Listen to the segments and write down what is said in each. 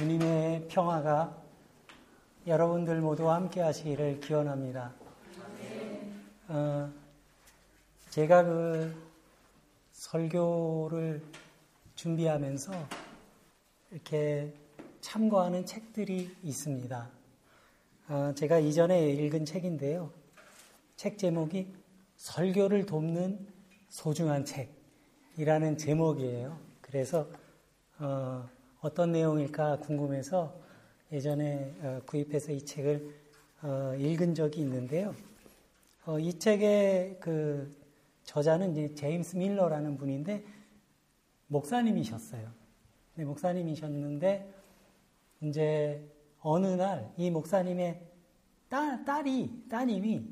주님의 평화가 여러분들 모두와 함께 하시기를 기원합니다. 어, 제가 그 설교를 준비하면서 이렇게 참고하는 책들이 있습니다. 어, 제가 이전에 읽은 책인데요. 책 제목이 설교를 돕는 소중한 책이라는 제목이에요. 그래서 어, 어떤 내용일까 궁금해서 예전에 어, 구입해서 이 책을 어, 읽은 적이 있는데요. 어, 이 책의 그 저자는 이제 제임스 밀러라는 분인데 목사님이셨어요. 네, 목사님이셨는데 이제 어느 날 이 목사님의 딸, 딸이 따님이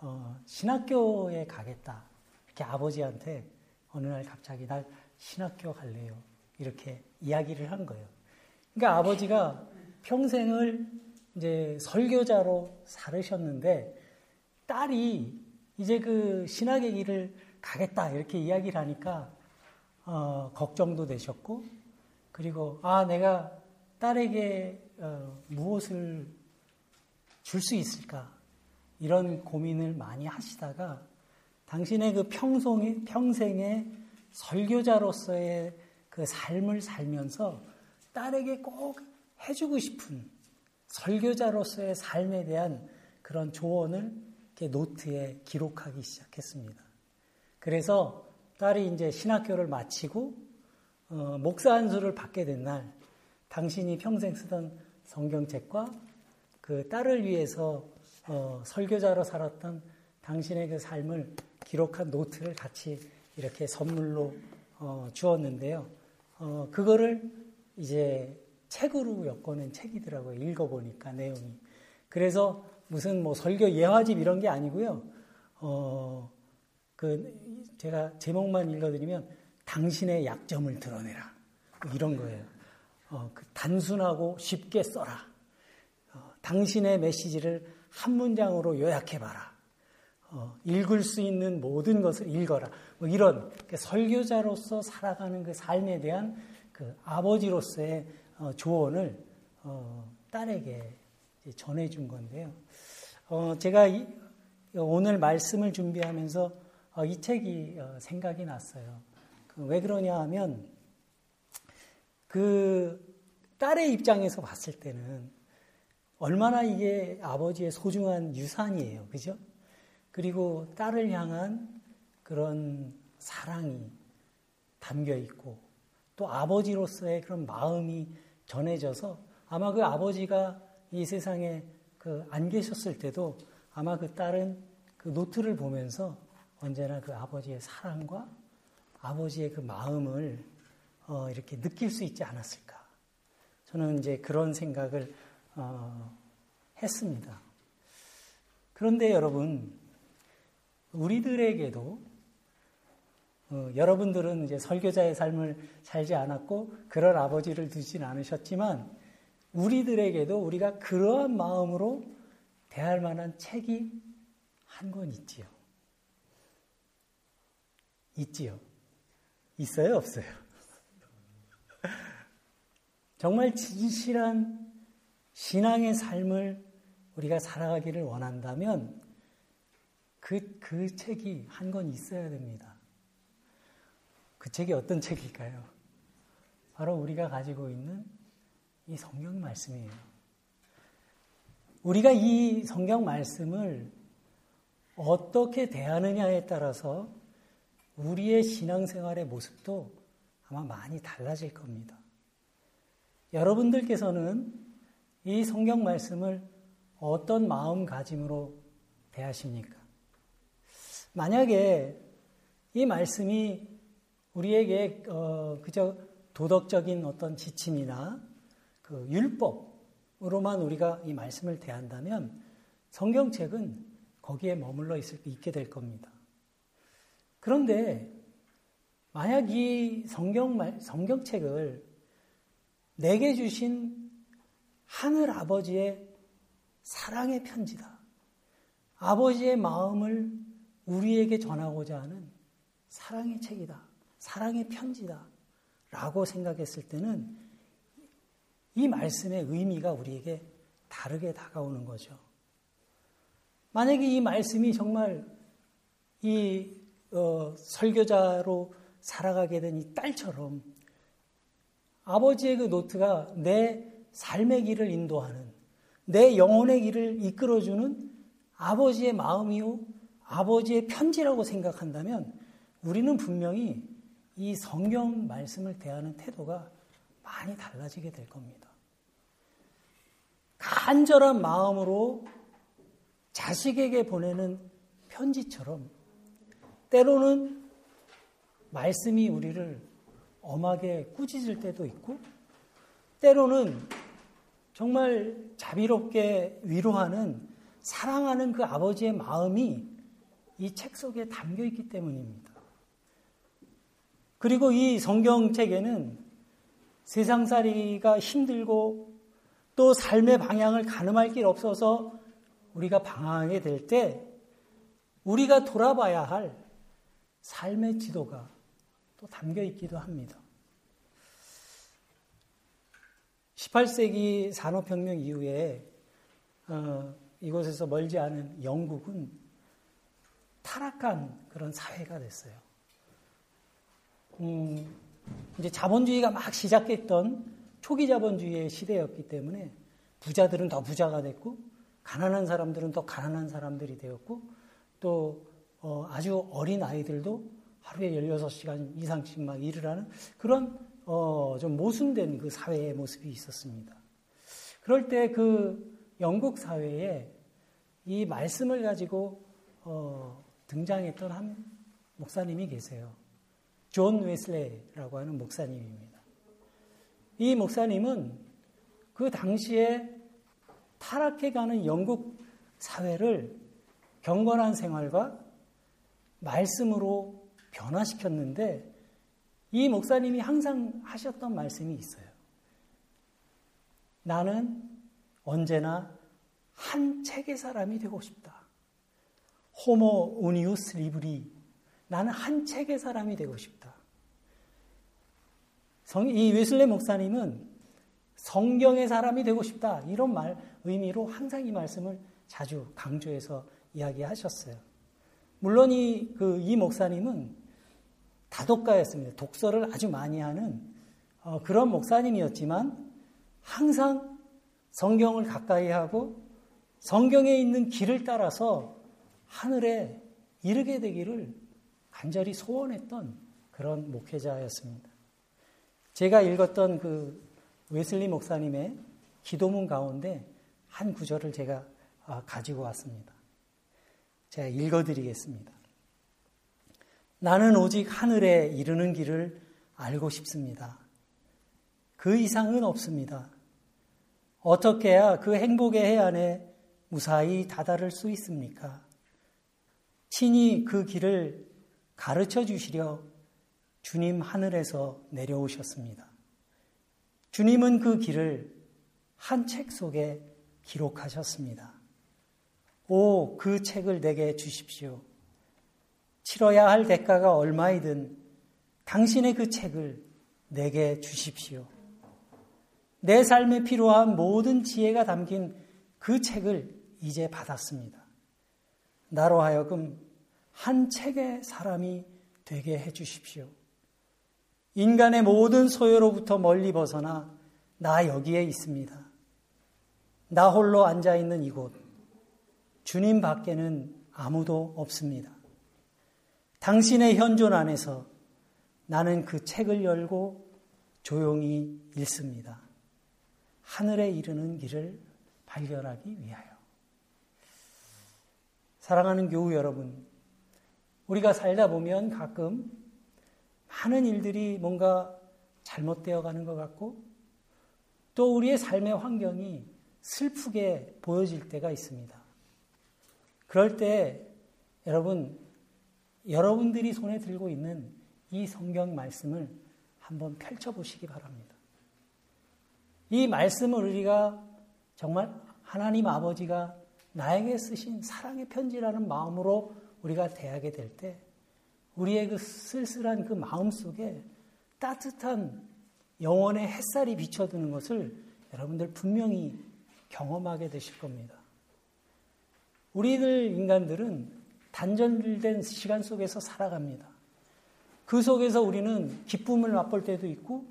어, 신학교에 가겠다 이렇게 아버지한테 어느 날 갑자기 날 신학교 갈래요 이렇게 이야기를 한 거예요. 그러니까 아버지가 평생을 이제 설교자로 살으셨는데 딸이 이제 그 신학의 길을 가겠다 이렇게 이야기를 하니까 어, 걱정도 되셨고 그리고 아 내가 딸에게 어, 무엇을 줄 수 있을까 이런 고민을 많이 하시다가 당신의 그 평생의, 평생의 설교자로서의 그 삶을 살면서 딸에게 꼭 해주고 싶은 설교자로서의 삶에 대한 그런 조언을 노트에 기록하기 시작했습니다. 그래서 딸이 이제 신학교를 마치고 어, 목사 안수를 받게 된 날, 당신이 평생 쓰던 성경책과 그 딸을 위해서 어, 설교자로 살았던 당신의 그 삶을 기록한 노트를 같이 이렇게 선물로 어, 주었는데요. 어, 그거를 이제 책으로 엮어낸 책이더라고요. 읽어보니까 내용이. 그래서 무슨 뭐 설교 예화집 이런 게 아니고요. 어, 그, 제가 제목만 읽어드리면 당신의 약점을 드러내라. 뭐 이런 거예요. 어, 그 단순하고 쉽게 써라. 어, 당신의 메시지를 한 문장으로 요약해봐라. 어, 읽을 수 있는 모든 것을 읽어라. 뭐 이런 그 설교자로서 살아가는 그 삶에 대한 그 아버지로서의 어, 조언을 어, 딸에게 전해준 건데요. 어, 제가 이, 오늘 말씀을 준비하면서 어, 이 책이 어, 생각이 났어요. 그 왜 그러냐 하면 그 딸의 입장에서 봤을 때는 얼마나 이게 아버지의 소중한 유산이에요. 그죠? 그리고 딸을 향한 그런 사랑이 담겨 있고 또 아버지로서의 그런 마음이 전해져서 아마 그 아버지가 이 세상에 그 안 계셨을 때도 아마 그 딸은 그 노트를 보면서 언제나 그 아버지의 사랑과 아버지의 그 마음을 어 이렇게 느낄 수 있지 않았을까. 저는 이제 그런 생각을 어 했습니다. 그런데 여러분, 우리들에게도 어, 여러분들은 이제 설교자의 삶을 살지 않았고 그런 아버지를 두진 않으셨지만 우리들에게도 우리가 그러한 마음으로 대할 만한 책이 한 권 있지요. 있지요. 있어요, 없어요? 정말 진실한 신앙의 삶을 우리가 살아가기를 원한다면 그, 그 책이 한 권 있어야 됩니다. 그 책이 어떤 책일까요? 바로 우리가 가지고 있는 이 성경 말씀이에요. 우리가 이 성경 말씀을 어떻게 대하느냐에 따라서 우리의 신앙생활의 모습도 아마 많이 달라질 겁니다. 여러분들께서는 이 성경 말씀을 어떤 마음가짐으로 대하십니까? 만약에 이 말씀이 우리에게 어, 그저 도덕적인 어떤 지침이나 그 율법으로만 우리가 이 말씀을 대한다면 성경책은 거기에 머물러 있을, 있게 될 겁니다. 그런데 만약 이 성경 말, 성경책을 내게 주신 하늘 아버지의 사랑의 편지다. 아버지의 마음을 우리에게 전하고자 하는 사랑의 책이다. 사랑의 편지다. 라고 생각했을 때는 이 말씀의 의미가 우리에게 다르게 다가오는 거죠. 만약에 이 말씀이 정말 이 어, 설교자로 살아가게 된 이 딸처럼 아버지의 그 노트가 내 삶의 길을 인도하는 내 영혼의 길을 이끌어주는 아버지의 마음이요 아버지의 편지라고 생각한다면 우리는 분명히 이 성경 말씀을 대하는 태도가 많이 달라지게 될 겁니다. 간절한 마음으로 자식에게 보내는 편지처럼 때로는 말씀이 우리를 엄하게 꾸짖을 때도 있고 때로는 정말 자비롭게 위로하는 사랑하는 그 아버지의 마음이 이 책 속에 담겨 있기 때문입니다. 그리고 이 성경책에는 세상살이가 힘들고 또 삶의 방향을 가늠할 길 없어서 우리가 방황하게 될 때 우리가 돌아봐야 할 삶의 지도가 또 담겨 있기도 합니다. 18세기 산업혁명 이후에 어, 이곳에서 멀지 않은 영국은 타락한 그런 사회가 됐어요. 음, 이제 자본주의가 막 시작했던 초기 자본주의의 시대였기 때문에 부자들은 더 부자가 됐고 가난한 사람들은 더 가난한 사람들이 되었고 또 어, 아주 어린 아이들도 하루에 16시간 이상씩 막 일을 하는 그런 어, 좀 모순된 그 사회의 모습이 있었습니다. 그럴 때 그 영국 사회에 이 말씀을 가지고 어, 등장했던 한 목사님이 계세요. 존 웨슬레라고 하는 목사님입니다. 이 목사님은 그 당시에 타락해가는 영국 사회를 경건한 생활과 말씀으로 변화시켰는데 이 목사님이 항상 하셨던 말씀이 있어요. 나는 언제나 한 책의 사람이 되고 싶다. 호모 우니우스 리브리. 나는 한 책의 사람이 되고 싶다. 이 웨슬레 목사님은 성경의 사람이 되고 싶다. 이런 말, 의미로 항상 이 말씀을 자주 강조해서 이야기하셨어요. 물론 이, 그, 이 목사님은 다독가였습니다. 독서를 아주 많이 하는 어, 그런 목사님이었지만 항상 성경을 가까이 하고 성경에 있는 길을 따라서 하늘에 이르게 되기를 간절히 소원했던 그런 목회자였습니다. 제가 읽었던 그 웨슬리 목사님의 기도문 가운데 한 구절을 제가 아, 가지고 왔습니다. 제가 읽어드리겠습니다. 나는 오직 하늘에 이르는 길을 알고 싶습니다. 그 이상은 없습니다. 어떻게 해야 그 행복의 해안에 무사히 다다를 수 있습니까? 친히 그 길을 가르쳐 주시려 주님 하늘에서 내려오셨습니다. 주님은 그 길을 한 책 속에 기록하셨습니다. 오, 그 책을 내게 주십시오. 치러야 할 대가가 얼마이든 당신의 그 책을 내게 주십시오. 내 삶에 필요한 모든 지혜가 담긴 그 책을 이제 받았습니다. 나로 하여금 한 책의 사람이 되게 해 주십시오. 인간의 모든 소요로부터 멀리 벗어나 나 여기에 있습니다. 나 홀로 앉아 있는 이곳. 주님 밖에는 아무도 없습니다. 당신의 현존 안에서 나는 그 책을 열고 조용히 읽습니다. 하늘에 이르는 길을 발견하기 위하여. 사랑하는 교우 여러분, 우리가 살다 보면 가끔 많은 일들이 뭔가 잘못되어 가는 것 같고 또 우리의 삶의 환경이 슬프게 보여질 때가 있습니다. 그럴 때 여러분 여러분들이 손에 들고 있는 이 성경 말씀을 한번 펼쳐보시기 바랍니다. 이 말씀을 우리가 정말 하나님 아버지가 나에게 쓰신 사랑의 편지라는 마음으로 우리가 대하게 될 때 우리의 그 쓸쓸한 그 마음 속에 따뜻한 영혼의 햇살이 비춰드는 것을 여러분들 분명히 경험하게 되실 겁니다. 우리들 인간들은 단절된 시간 속에서 살아갑니다. 그 속에서 우리는 기쁨을 맛볼 때도 있고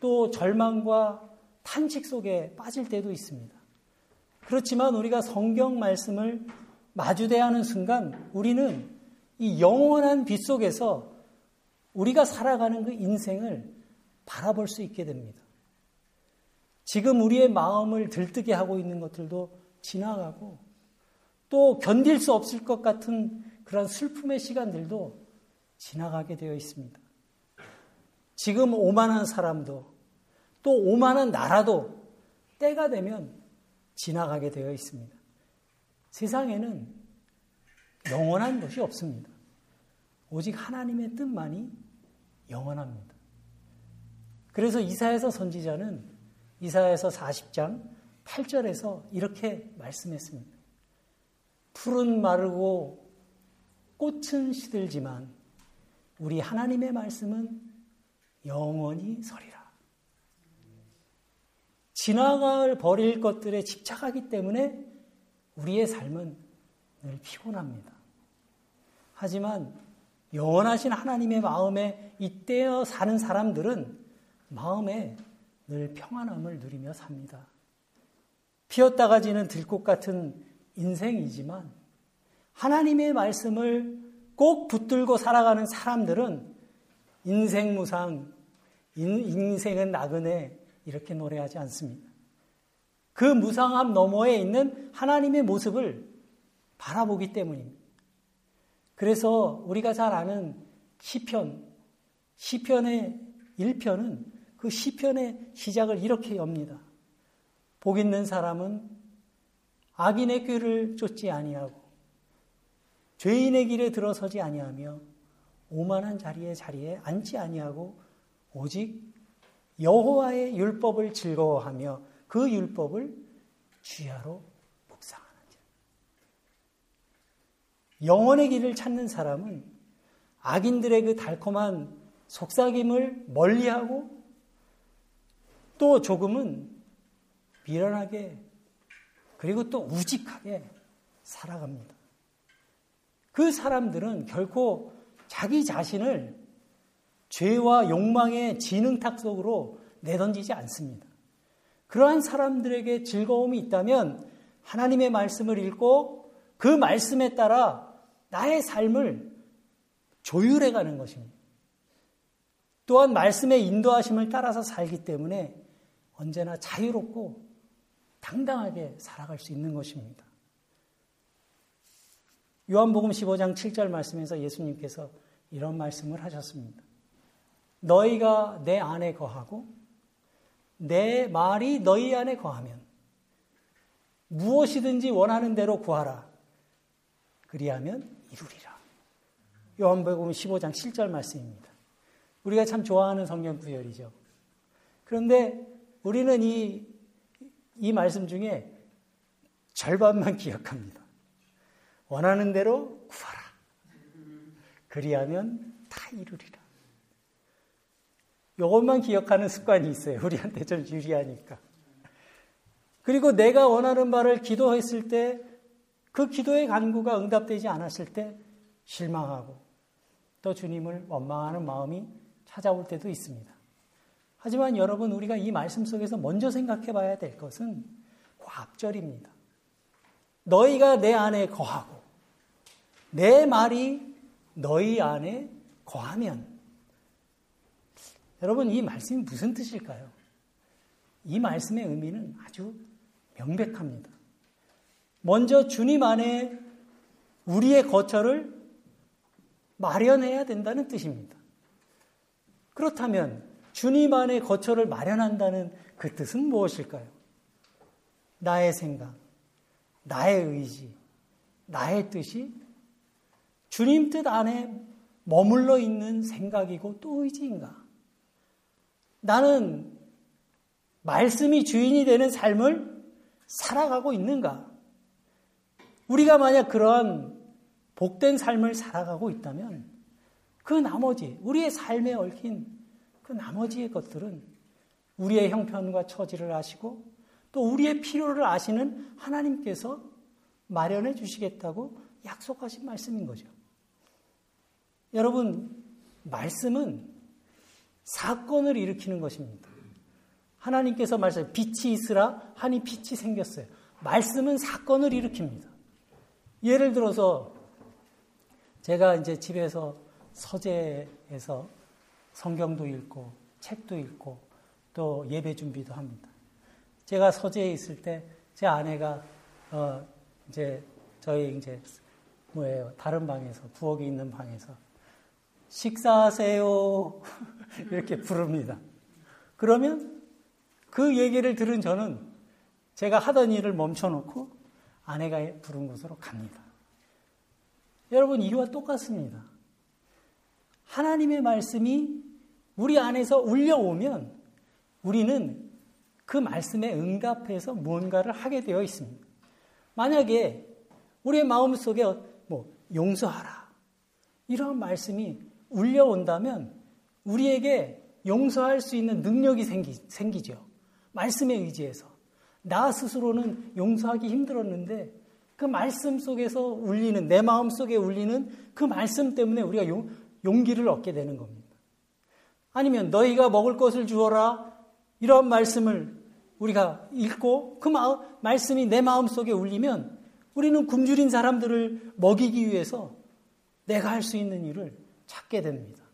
또 절망과 탄식 속에 빠질 때도 있습니다. 그렇지만 우리가 성경 말씀을 마주대하는 순간 우리는 이 영원한 빛 속에서 우리가 살아가는 그 인생을 바라볼 수 있게 됩니다. 지금 우리의 마음을 들뜨게 하고 있는 것들도 지나가고 또 견딜 수 없을 것 같은 그런 슬픔의 시간들도 지나가게 되어 있습니다. 지금 오만한 사람도 또 오만한 나라도 때가 되면 지나가게 되어 있습니다. 세상에는 영원한 것이 없습니다. 오직 하나님의 뜻만이 영원합니다. 그래서 이사에서 선지자는 이사에서 40장 8절에서 이렇게 말씀했습니다. 풀은 마르고 꽃은 시들지만 우리 하나님의 말씀은 영원히 서리라. 지나갈 버릴 것들에 집착하기 때문에 우리의 삶은 늘 피곤합니다. 하지만 영원하신 하나님의 마음에 잇대어 사는 사람들은 마음에 늘 평안함을 누리며 삽니다. 피었다가 지는 들꽃 같은 인생이지만 하나님의 말씀을 꼭 붙들고 살아가는 사람들은 인생 무상, 인생은 나그네 이렇게 노래하지 않습니다. 그 무상함 너머에 있는 하나님의 모습을 바라보기 때문입니다. 그래서 우리가 잘 아는 시편, 시편의 1편은 그 시편의 시작을 이렇게 엽니다. 복 있는 사람은 악인의 꾀를 쫓지 아니하고 죄인의 길에 들어서지 아니하며 오만한 자리에 자리에 앉지 아니하고 오직 여호와의 율법을 즐거워하며 그 율법을 주야로 묵상하는 자. 영원의 길을 찾는 사람은 악인들의 그 달콤한 속삭임을 멀리하고 또 조금은 미련하게 그리고 또 우직하게 살아갑니다. 그 사람들은 결코 자기 자신을 죄와 욕망의 지능탁 속으로 내던지지 않습니다. 그러한 사람들에게 즐거움이 있다면 하나님의 말씀을 읽고 그 말씀에 따라 나의 삶을 조율해 가는 것입니다. 또한 말씀의 인도하심을 따라서 살기 때문에 언제나 자유롭고 당당하게 살아갈 수 있는 것입니다. 요한복음 15장 7절 말씀에서 예수님께서 이런 말씀을 하셨습니다. 너희가 내 안에 거하고 내 말이 너희 안에 거하면 무엇이든지 원하는 대로 구하라. 그리하면 이루리라. 요한복음 15장 7절 말씀입니다. 우리가 참 좋아하는 성경 구절이죠. 그런데 우리는 이, 이 말씀 중에 절반만 기억합니다. 원하는 대로 구하라. 그리하면 다 이루리라. 이것만 기억하는 습관이 있어요. 우리한테 좀 유리하니까. 그리고 내가 원하는 바를 기도했을 때 그 기도의 간구가 응답되지 않았을 때 실망하고 또 주님을 원망하는 마음이 찾아올 때도 있습니다. 하지만 여러분, 우리가 이 말씀 속에서 먼저 생각해 봐야 될 것은 그 앞절입니다. 너희가 내 안에 거하고, 내 말이 너희 안에 거하면, 여러분, 이 말씀이 무슨 뜻일까요? 이 말씀의 의미는 아주 명백합니다. 먼저 주님 안에 우리의 거처를 마련해야 된다는 뜻입니다. 그렇다면 주님 안에 거처를 마련한다는 그 뜻은 무엇일까요? 나의 생각, 나의 의지, 나의 뜻이 주님 뜻 안에 머물러 있는 생각이고 또 의지인가? 나는 말씀이 주인이 되는 삶을 살아가고 있는가? 우리가 만약 그러한 복된 삶을 살아가고 있다면 그 나머지 우리의 삶에 얽힌 그 나머지의 것들은 우리의 형편과 처지를 아시고 또 우리의 필요를 아시는 하나님께서 마련해 주시겠다고 약속하신 말씀인 거죠. 여러분, 말씀은 사건을 일으키는 것입니다. 하나님께서 말씀, 빛이 있으라 하니 빛이 생겼어요. 말씀은 사건을 일으킵니다. 예를 들어서 제가 이제 집에서 서재에서 성경도 읽고 책도 읽고 또 예배 준비도 합니다. 제가 서재에 있을 때 제 아내가 어 이제 저희 이제 뭐예요 다른 방에서 부엌에 있는 방에서 식사하세요 이렇게 부릅니다. 그러면 그 얘기를 들은 저는 제가 하던 일을 멈춰놓고 아내가 부른 곳으로 갑니다. 여러분 이와 똑같습니다. 하나님의 말씀이 우리 안에서 울려오면 우리는 그 말씀에 응답해서 무언가를 하게 되어 있습니다. 만약에 우리의 마음 속에 뭐 용서하라 이런 말씀이 울려온다면 우리에게 용서할 수 있는 능력이 생기, 생기죠. 말씀에 의지해서. 나 스스로는 용서하기 힘들었는데 그 말씀 속에서 울리는, 내 마음 속에 울리는 그 말씀 때문에 우리가 용, 용기를 얻게 되는 겁니다. 아니면 너희가 먹을 것을 주어라. 이런 말씀을 우리가 읽고 그 마음, 말씀이 내 마음 속에 울리면 우리는 굶주린 사람들을 먹이기 위해서 내가 할 수 있는 일을 찾게 됩니다.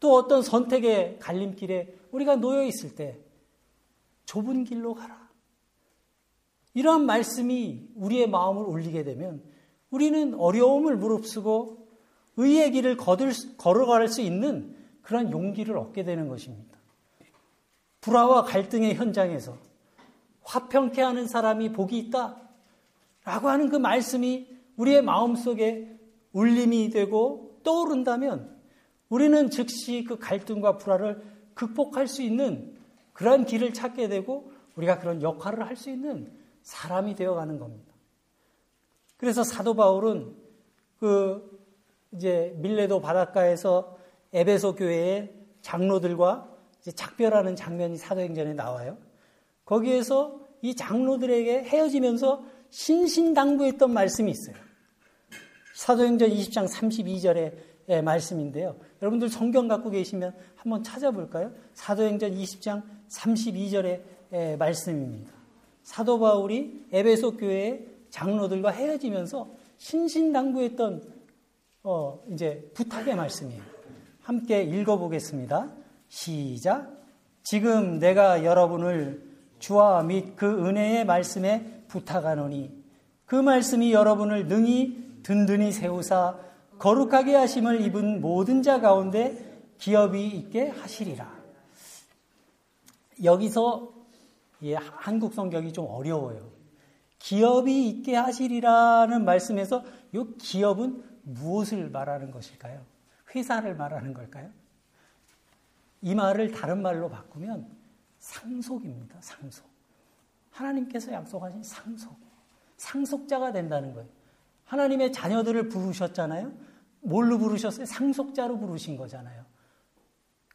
또 어떤 선택의 갈림길에 우리가 놓여 있을 때 좁은 길로 가라. 이러한 말씀이 우리의 마음을 울리게 되면 우리는 어려움을 무릅쓰고 의의 길을 거들, 걸어갈 수 있는 그런 용기를 얻게 되는 것입니다. 불화와 갈등의 현장에서 화평케 하는 사람이 복이 있다. 라고 하는 그 말씀이 우리의 마음 속에 울림이 되고 떠오른다면 우리는 즉시 그 갈등과 불화를 극복할 수 있는 그러한 길을 찾게 되고 우리가 그런 역할을 할 수 있는 사람이 되어가는 겁니다. 그래서 사도 바울은 그 이제 밀레도 바닷가에서 에베소 교회의 장로들과 작별하는 장면이 사도행전에 나와요. 거기에서 이 장로들에게 헤어지면서 신신당부했던 말씀이 있어요. 사도행전 20장 32절의 말씀인데요. 여러분들 성경 갖고 계시면 한번 찾아볼까요? 사도행전 20장 32절의 말씀입니다. 사도 바울이 에베소 교회의 장로들과 헤어지면서 신신당부했던 어, 이제 부탁의 말씀이에요. 함께 읽어보겠습니다. 시작. 지금 내가 여러분을 주와 및 그 은혜의 말씀에 부탁하노니 그 말씀이 여러분을 능히 든든히 세우사 거룩하게 하심을 입은 모든 자 가운데 기업이 있게 하시리라. 여기서 예, 한국 성경이 좀 어려워요. 기업이 있게 하시리라는 말씀에서 이 기업은 무엇을 말하는 것일까요? 회사를 말하는 걸까요? 이 말을 다른 말로 바꾸면 상속입니다. 상속. 하나님께서 약속하신 상속. 상속자가 된다는 거예요. 하나님의 자녀들을 부르셨잖아요. 뭘로 부르셨어요? 상속자로 부르신 거잖아요.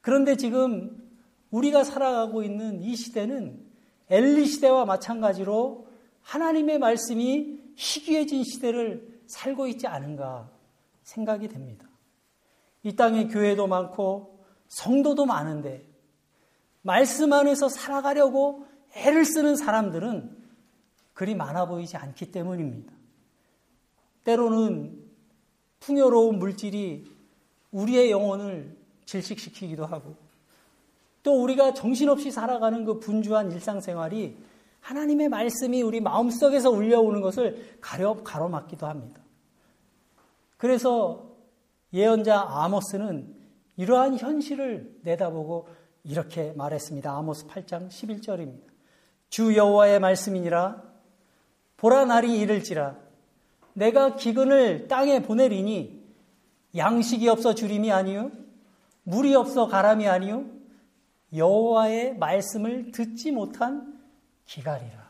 그런데 지금 우리가 살아가고 있는 이 시대는 엘리 시대와 마찬가지로 하나님의 말씀이 희귀해진 시대를 살고 있지 않은가 생각이 됩니다. 이 땅에 교회도 많고 성도도 많은데 말씀 안에서 살아가려고 애를 쓰는 사람들은 그리 많아 보이지 않기 때문입니다. 때로는 풍요로운 물질이 우리의 영혼을 질식시키기도 하고 또 우리가 정신없이 살아가는 그 분주한 일상생활이 하나님의 말씀이 우리 마음속에서 울려오는 것을 가려, 가로막기도 합니다. 그래서 예언자 아모스는 이러한 현실을 내다보고 이렇게 말했습니다. 아모스 8장 11절입니다. 주 여호와의 말씀이니라 보라 날이 이를지라 내가 기근을 땅에 보내리니 양식이 없어 주림이 아니요 물이 없어 가람이 아니요 여호와의 말씀을 듣지 못한 기갈이라.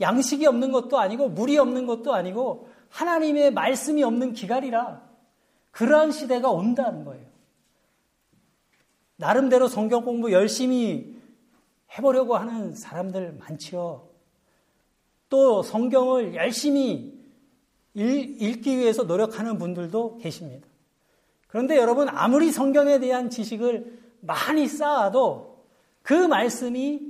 양식이 없는 것도 아니고 물이 없는 것도 아니고 하나님의 말씀이 없는 기갈이라. 그러한 시대가 온다는 거예요. 나름대로 성경 공부 열심히 해보려고 하는 사람들 많지요. 또 성경을 열심히 읽, 기 위해서 노력하는 분들도 계십니다. 그런데 여러분, 아무리 성경에 대한 지식을 많이 쌓아도 그 말씀이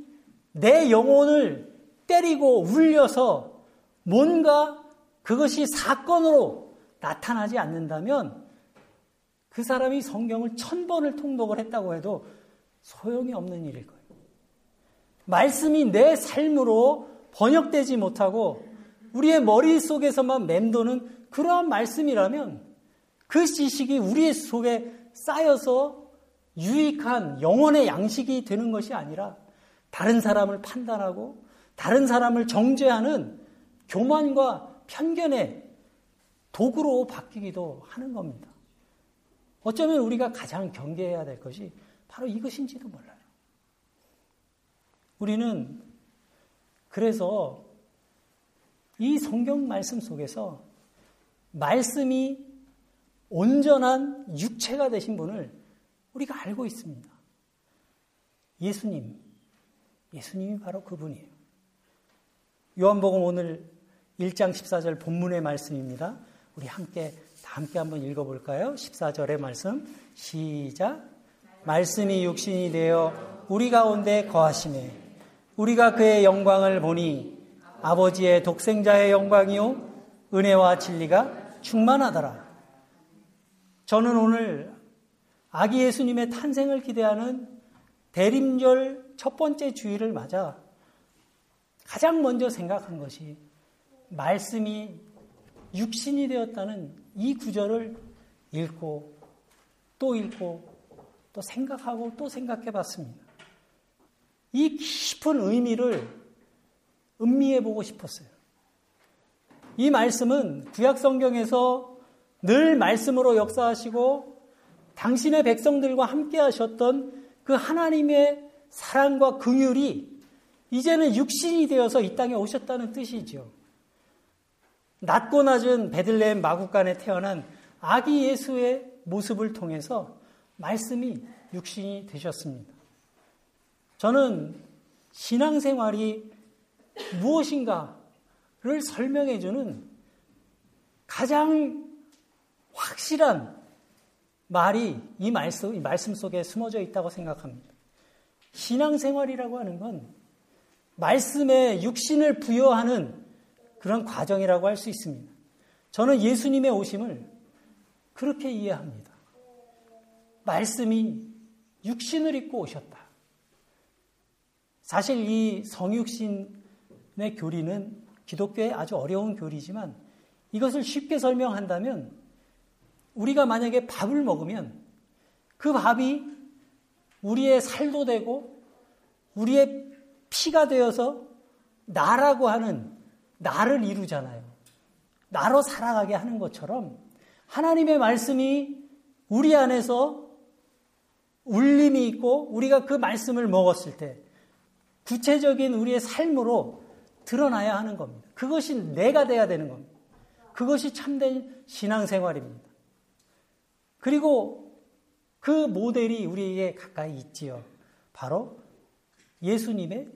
내 영혼을 때리고 울려서 뭔가 그것이 사건으로 나타나지 않는다면 그 사람이 성경을 천 번을 통독을 했다고 해도 소용이 없는 일일 거예요. 말씀이 내 삶으로 번역되지 못하고 우리의 머릿속에서만 맴도는 그러한 말씀이라면 그 지식이 우리 속에 쌓여서 유익한 영혼의 양식이 되는 것이 아니라 다른 사람을 판단하고 다른 사람을 정죄하는 교만과 편견의 도구로 바뀌기도 하는 겁니다. 어쩌면 우리가 가장 경계해야 될 것이 바로 이것인지도 몰라요. 우리는 그래서 이 성경 말씀 속에서 말씀이 온전한 육체가 되신 분을 우리가 알고 있습니다. 예수님, 예수님이 바로 그분이에요. 요한복음 오늘 1장 14절 본문의 말씀입니다. 우리 함께 함께 한번 읽어 볼까요? 14절의 말씀 시작 말씀이 육신이 되어 우리 가운데 거하심에 우리가 그의 영광을 보니 아버지의 독생자의 영광이요 은혜와 진리가 충만하더라. 저는 오늘 아기 예수님의 탄생을 기대하는 대림절 첫 번째 주일을 맞아 가장 먼저 생각한 것이 말씀이 육신이 되었다는 이 구절을 읽고 또 읽고 또 생각하고 또 생각해 봤습니다. 이 깊은 의미를 음미해 보고 싶었어요. 이 말씀은 구약 성경에서 늘 말씀으로 역사하시고 당신의 백성들과 함께 하셨던 그 하나님의 사랑과 긍휼이 이제는 육신이 되어서 이 땅에 오셨다는 뜻이죠. 낮고 낮은 베들레헴 마국간에 태어난 아기 예수의 모습을 통해서 말씀이 육신이 되셨습니다. 저는 신앙생활이 무엇인가를 설명해주는 가장 확실한 말이 이 말씀, 이 말씀 속에 숨어져 있다고 생각합니다. 신앙생활이라고 하는 건 말씀에 육신을 부여하는 그런 과정이라고 할 수 있습니다. 저는 예수님의 오심을 그렇게 이해합니다. 말씀이 육신을 입고 오셨다. 사실 이 성육신의 교리는 기독교의 아주 어려운 교리지만 이것을 쉽게 설명한다면 우리가 만약에 밥을 먹으면 그 밥이 우리의 살도 되고 우리의 피가 되어서 나라고 하는 나를 이루잖아요. 나로 살아가게 하는 것처럼 하나님의 말씀이 우리 안에서 울림이 있고 우리가 그 말씀을 먹었을 때 구체적인 우리의 삶으로 드러나야 하는 겁니다. 그것이 내가 돼야 되는 겁니다. 그것이 참된 신앙생활입니다. 그리고 그 모델이 우리에게 가까이 있지요. 바로 예수님의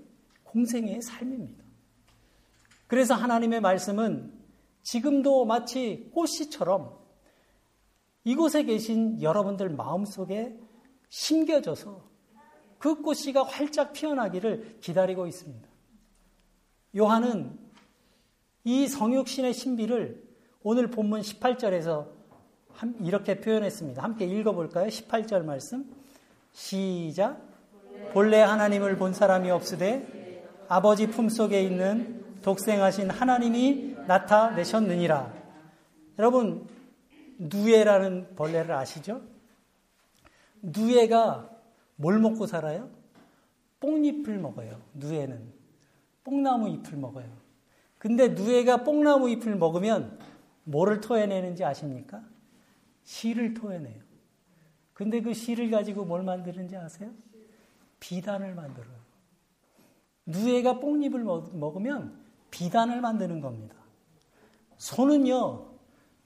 공생의 삶입니다. 그래서 하나님의 말씀은 지금도 마치 꽃씨처럼 이곳에 계신 여러분들 마음속에 심겨져서 그 꽃씨가 활짝 피어나기를 기다리고 있습니다. 요한은 이 성육신의 신비를 오늘 본문 18절에서 이렇게 표현했습니다. 함께 읽어볼까요? 18절 말씀. 시작. 본래 하나님을 본 사람이 없으되 아버지 품속에 있는 독생하신 하나님이 나타내셨느니라. 여러분, 누에라는 벌레를 아시죠? 누에가 뭘 먹고 살아요? 뽕잎을 먹어요. 누에는. 뽕나무 잎을 먹어요. 근데 누에가 뽕나무 잎을 먹으면 뭐를 토해내는지 아십니까? 씨를 토해내요. 근데 그 씨를 가지고 뭘 만드는지 아세요? 비단을 만들어요. 누에가 뽕잎을 먹으면 비단을 만드는 겁니다. 소는요,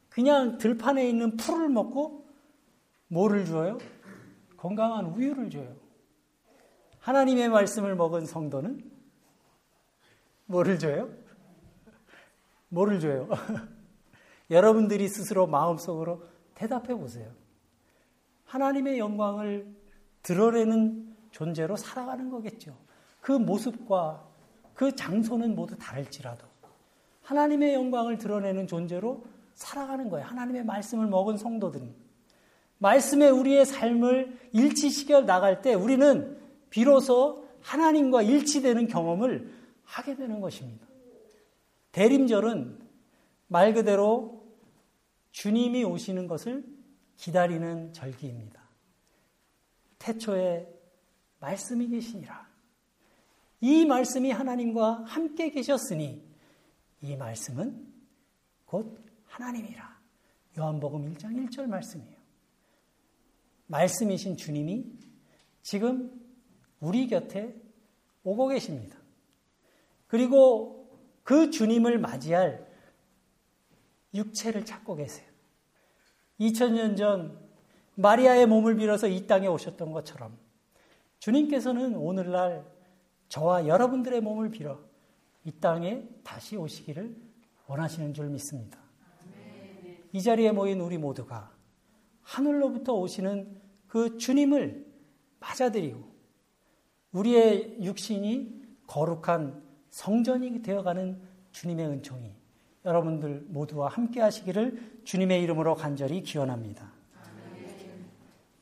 그냥 들판에 있는 풀을 먹고 뭐를 주어요? 건강한 우유를 줘요. 하나님의 말씀을 먹은 성도는 뭐를 줘요? 뭐를 줘요? 여러분들이 스스로 마음속으로 대답해 보세요. 하나님의 영광을 드러내는 존재로 살아가는 거겠죠. 그 모습과 그 장소는 모두 다를지라도 하나님의 영광을 드러내는 존재로 살아가는 거예요. 하나님의 말씀을 먹은 성도들은. 말씀에 우리의 삶을 일치시켜 나갈 때 우리는 비로소 하나님과 일치되는 경험을 하게 되는 것입니다. 대림절은 말 그대로 주님이 오시는 것을 기다리는 절기입니다. 태초에 말씀이 계시니라. 이 말씀이 하나님과 함께 계셨으니 이 말씀은 곧 하나님이라. 요한복음 1장 1절 말씀이에요. 말씀이신 주님이 지금 우리 곁에 오고 계십니다. 그리고 그 주님을 맞이할 육체를 찾고 계세요. 2000년 전 마리아의 몸을 빌어서 이 땅에 오셨던 것처럼 주님께서는 오늘날 저와 여러분들의 몸을 빌어 이 땅에 다시 오시기를 원하시는 줄 믿습니다. 이 자리에 모인 우리 모두가 하늘로부터 오시는 그 주님을 맞아들이고 우리의 육신이 거룩한 성전이 되어가는 주님의 은총이 여러분들 모두와 함께 하시기를 주님의 이름으로 간절히 기원합니다.